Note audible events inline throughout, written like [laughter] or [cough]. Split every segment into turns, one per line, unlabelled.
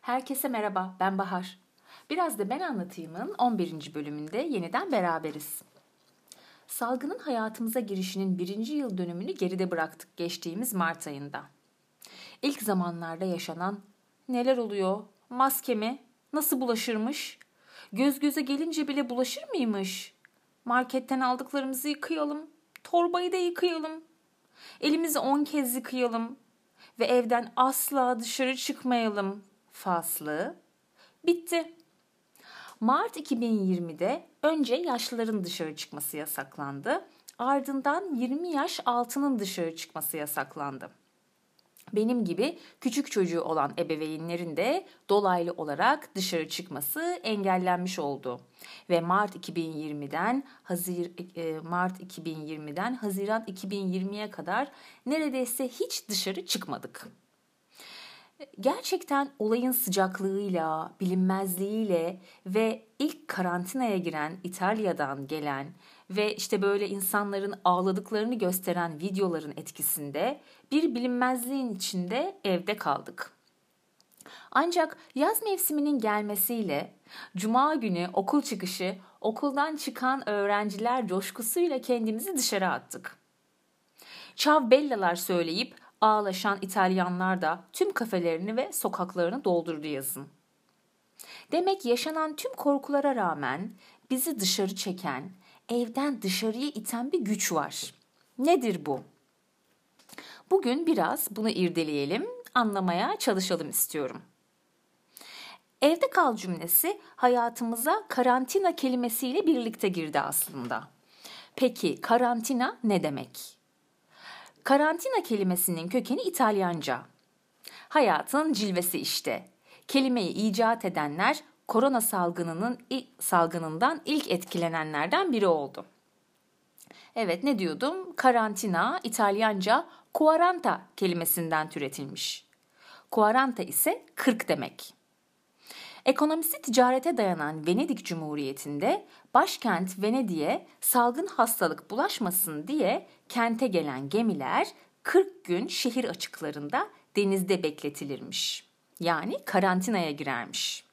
Herkese merhaba, ben Bahar. Biraz da ben anlatayımın 11. bölümünde yeniden beraberiz. Salgının hayatımıza girişinin birinci yıl dönümünü geride bıraktık geçtiğimiz Mart ayında. İlk zamanlarda yaşanan neler oluyor, maske mi, nasıl bulaşırmış, göz göze gelince bile bulaşır mıymış, marketten aldıklarımızı yıkayalım, torbayı da yıkayalım, elimizi on kez yıkayalım ve evden asla dışarı çıkmayalım faslı bitti. Mart 2020'de önce yaşlıların dışarı çıkması yasaklandı. Ardından 20 yaş altının dışarı çıkması yasaklandı. Benim gibi küçük çocuğu olan ebeveynlerin de dolaylı olarak dışarı çıkması engellenmiş oldu. Ve Mart 2020'den Hazir e, Mart 2020'den Haziran 2020'ye kadar neredeyse hiç dışarı çıkmadık gerçekten olayın sıcaklığıyla, bilinmezliğiyle ve ilk karantinaya giren İtalya'dan gelen ve işte böyle insanların ağladıklarını gösteren videoların etkisinde bir bilinmezliğin içinde evde kaldık. Ancak yaz mevsiminin gelmesiyle cuma günü okul çıkışı okuldan çıkan öğrenciler coşkusuyla kendimizi dışarı attık. Çav bellalar söyleyip ağlaşan İtalyanlar da tüm kafelerini ve sokaklarını doldurdu yazın. Demek yaşanan tüm korkulara rağmen bizi dışarı çeken, evden dışarıya iten bir güç var. Nedir bu? Bugün biraz bunu irdeleyelim, anlamaya çalışalım istiyorum. Evde kal cümlesi hayatımıza karantina kelimesiyle birlikte girdi aslında. Peki karantina ne demek? Karantina kelimesinin kökeni İtalyanca. Hayatın cilvesi işte. Kelimeyi icat edenler korona salgınının salgınından ilk etkilenenlerden biri oldu. Evet ne diyordum? Karantina İtalyanca quaranta kelimesinden türetilmiş. Quaranta ise 40 demek. Ekonomisi ticarete dayanan Venedik Cumhuriyeti'nde başkent Venedik'e salgın hastalık bulaşmasın diye kente gelen gemiler 40 gün şehir açıklarında denizde bekletilirmiş. Yani karantinaya girermiş.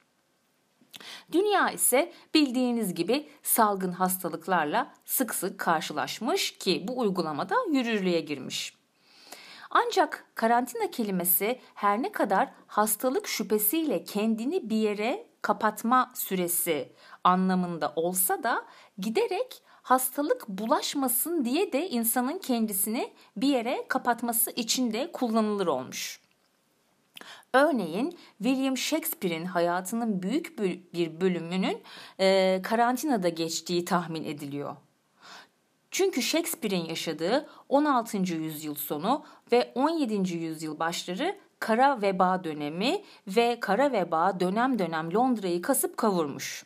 Dünya ise bildiğiniz gibi salgın hastalıklarla sık sık karşılaşmış ki bu uygulamada yürürlüğe girmiş. Ancak karantina kelimesi her ne kadar hastalık şüphesiyle kendini bir yere kapatma süresi anlamında olsa da giderek hastalık bulaşmasın diye de insanın kendisini bir yere kapatması için de kullanılır olmuş. Örneğin William Shakespeare'in hayatının büyük bir bölümünün e, karantinada geçtiği tahmin ediliyor. Çünkü Shakespeare'in yaşadığı 16. yüzyıl sonu ve 17. yüzyıl başları kara veba dönemi ve kara veba dönem dönem Londra'yı kasıp kavurmuş.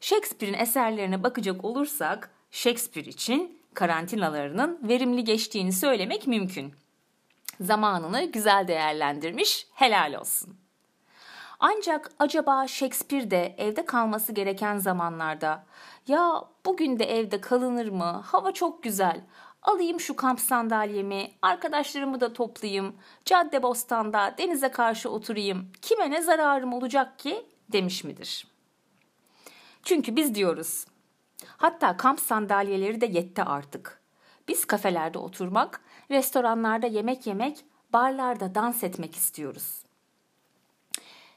Shakespeare'in eserlerine bakacak olursak Shakespeare için karantinalarının verimli geçtiğini söylemek mümkün. Zamanını güzel değerlendirmiş, helal olsun. Ancak acaba Shakespeare de evde kalması gereken zamanlarda ya bugün de evde kalınır mı? Hava çok güzel. Alayım şu kamp sandalyemi, arkadaşlarımı da toplayayım, cadde bostanda denize karşı oturayım, kime ne zararım olacak ki demiş midir? Çünkü biz diyoruz. Hatta kamp sandalyeleri de yetti artık. Biz kafelerde oturmak, restoranlarda yemek yemek, barlarda dans etmek istiyoruz.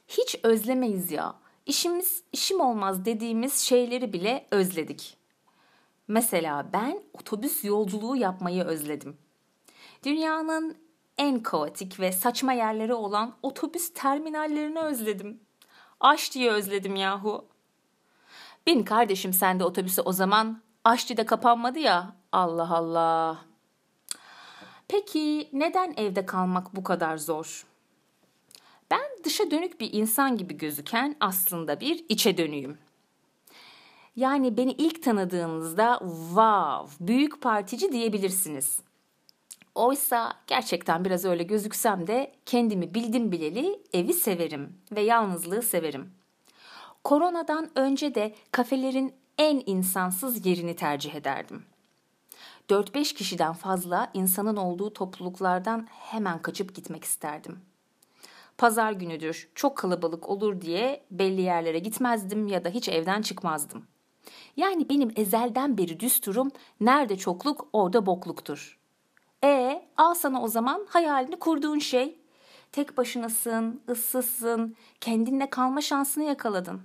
Hiç özlemeyiz ya. İşimiz işim olmaz dediğimiz şeyleri bile özledik. Mesela ben otobüs yolculuğu yapmayı özledim. Dünyanın en kaotik ve saçma yerleri olan otobüs terminallerini özledim. Aş diye özledim yahu. Bin kardeşim sen de otobüse o zaman. Aşçı'da kapanmadı ya. Allah Allah. Peki neden evde kalmak bu kadar zor? Ben dışa dönük bir insan gibi gözüken aslında bir içe dönüyüm. Yani beni ilk tanıdığınızda wow, büyük partici diyebilirsiniz. Oysa gerçekten biraz öyle gözüksem de kendimi bildim bileli evi severim ve yalnızlığı severim. Koronadan önce de kafelerin en insansız yerini tercih ederdim. 4-5 kişiden fazla insanın olduğu topluluklardan hemen kaçıp gitmek isterdim. Pazar günüdür, çok kalabalık olur diye belli yerlere gitmezdim ya da hiç evden çıkmazdım. Yani benim ezelden beri düsturum nerede çokluk orada bokluktur. E al sana o zaman hayalini kurduğun şey. Tek başınasın, ıssızsın, kendinle kalma şansını yakaladın.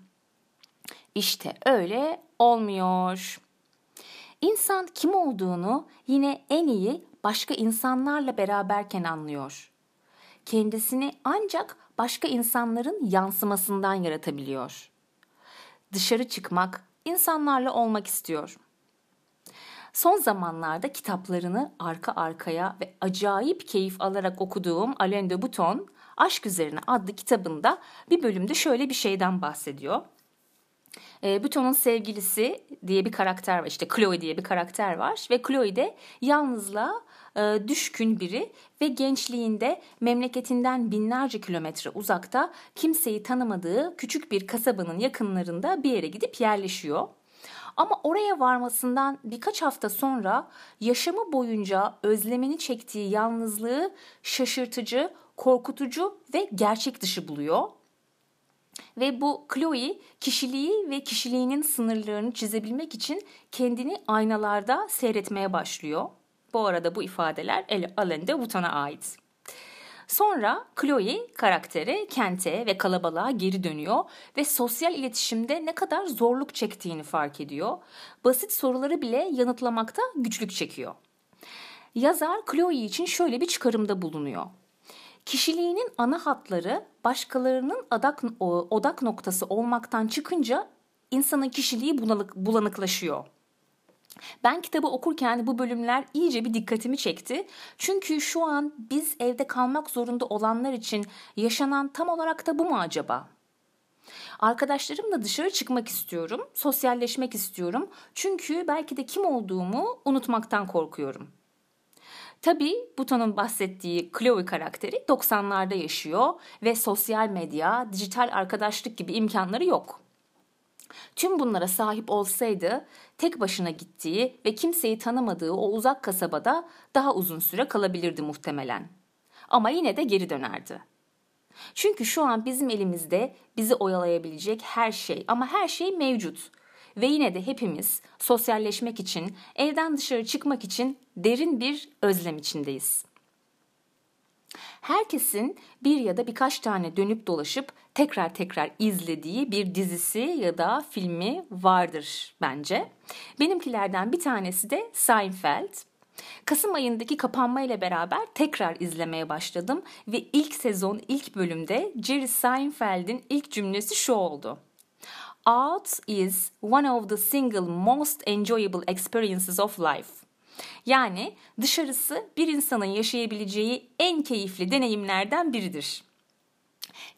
İşte öyle olmuyor. İnsan kim olduğunu yine en iyi başka insanlarla beraberken anlıyor. Kendisini ancak başka insanların yansımasından yaratabiliyor. Dışarı çıkmak, insanlarla olmak istiyor. Son zamanlarda kitaplarını arka arkaya ve acayip keyif alarak okuduğum Alain de Botton, Aşk Üzerine adlı kitabında bir bölümde şöyle bir şeyden bahsediyor. E, Buton'un sevgilisi diye bir karakter var. İşte Chloe diye bir karakter var. Ve Chloe de yalnızlığa e, düşkün biri ve gençliğinde memleketinden binlerce kilometre uzakta kimseyi tanımadığı küçük bir kasabanın yakınlarında bir yere gidip yerleşiyor. Ama oraya varmasından birkaç hafta sonra yaşamı boyunca özlemini çektiği yalnızlığı şaşırtıcı, korkutucu ve gerçek dışı buluyor. Ve bu Chloe kişiliği ve kişiliğinin sınırlarını çizebilmek için kendini aynalarda seyretmeye başlıyor. Bu arada bu ifadeler Alain de Botton'a ait. Sonra Chloe karakteri kente ve kalabalığa geri dönüyor ve sosyal iletişimde ne kadar zorluk çektiğini fark ediyor. Basit soruları bile yanıtlamakta güçlük çekiyor. Yazar Chloe için şöyle bir çıkarımda bulunuyor. Kişiliğinin ana hatları başkalarının odak, odak noktası olmaktan çıkınca insanın kişiliği bulanık, bulanıklaşıyor. Ben kitabı okurken bu bölümler iyice bir dikkatimi çekti. Çünkü şu an biz evde kalmak zorunda olanlar için yaşanan tam olarak da bu mu acaba? Arkadaşlarımla dışarı çıkmak istiyorum, sosyalleşmek istiyorum. Çünkü belki de kim olduğumu unutmaktan korkuyorum. Tabii Buton'un bahsettiği Chloe karakteri 90'larda yaşıyor ve sosyal medya, dijital arkadaşlık gibi imkanları yok. Tüm bunlara sahip olsaydı tek başına gittiği ve kimseyi tanımadığı o uzak kasabada daha uzun süre kalabilirdi muhtemelen. Ama yine de geri dönerdi. Çünkü şu an bizim elimizde bizi oyalayabilecek her şey ama her şey mevcut. Ve yine de hepimiz sosyalleşmek için, evden dışarı çıkmak için derin bir özlem içindeyiz. Herkesin bir ya da birkaç tane dönüp dolaşıp tekrar tekrar izlediği bir dizisi ya da filmi vardır bence. Benimkilerden bir tanesi de Seinfeld. Kasım ayındaki kapanma ile beraber tekrar izlemeye başladım ve ilk sezon ilk bölümde Jerry Seinfeld'in ilk cümlesi şu oldu. Out is one of the single most enjoyable experiences of life. Yani dışarısı bir insanın yaşayabileceği en keyifli deneyimlerden biridir.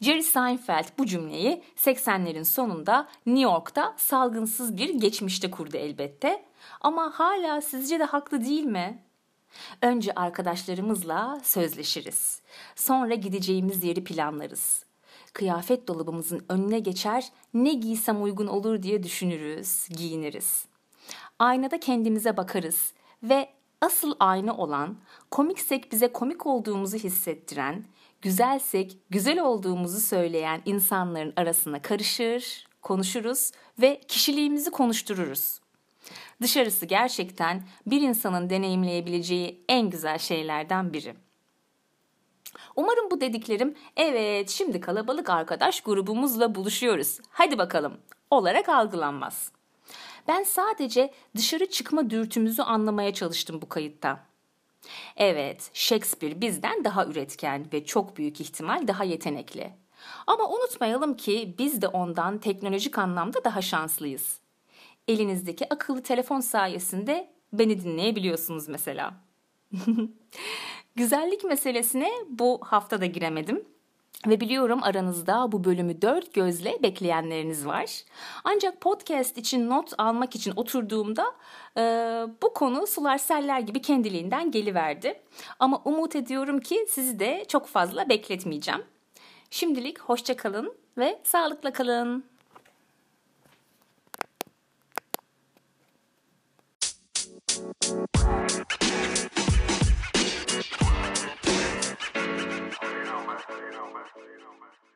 Jerry Seinfeld bu cümleyi 80'lerin sonunda New York'ta salgınsız bir geçmişte kurdu elbette. Ama hala sizce de haklı değil mi? Önce arkadaşlarımızla sözleşiriz. Sonra gideceğimiz yeri planlarız. Kıyafet dolabımızın önüne geçer, ne giysem uygun olur diye düşünürüz, giyiniriz. Aynada kendimize bakarız ve asıl ayna olan, komiksek bize komik olduğumuzu hissettiren, güzelsek güzel olduğumuzu söyleyen insanların arasına karışır, konuşuruz ve kişiliğimizi konuştururuz. Dışarısı gerçekten bir insanın deneyimleyebileceği en güzel şeylerden biri. Umarım bu dediklerim evet şimdi kalabalık arkadaş grubumuzla buluşuyoruz. Hadi bakalım olarak algılanmaz. Ben sadece dışarı çıkma dürtümüzü anlamaya çalıştım bu kayıtta. Evet, Shakespeare bizden daha üretken ve çok büyük ihtimal daha yetenekli. Ama unutmayalım ki biz de ondan teknolojik anlamda daha şanslıyız. Elinizdeki akıllı telefon sayesinde beni dinleyebiliyorsunuz mesela. [laughs] Güzellik meselesine bu hafta da giremedim. Ve biliyorum aranızda bu bölümü dört gözle bekleyenleriniz var. Ancak podcast için not almak için oturduğumda e, bu konu sular seller gibi kendiliğinden geliverdi. Ama umut ediyorum ki sizi de çok fazla bekletmeyeceğim. Şimdilik hoşça kalın ve sağlıkla kalın. Thank you. you don't mess más, más, más, más.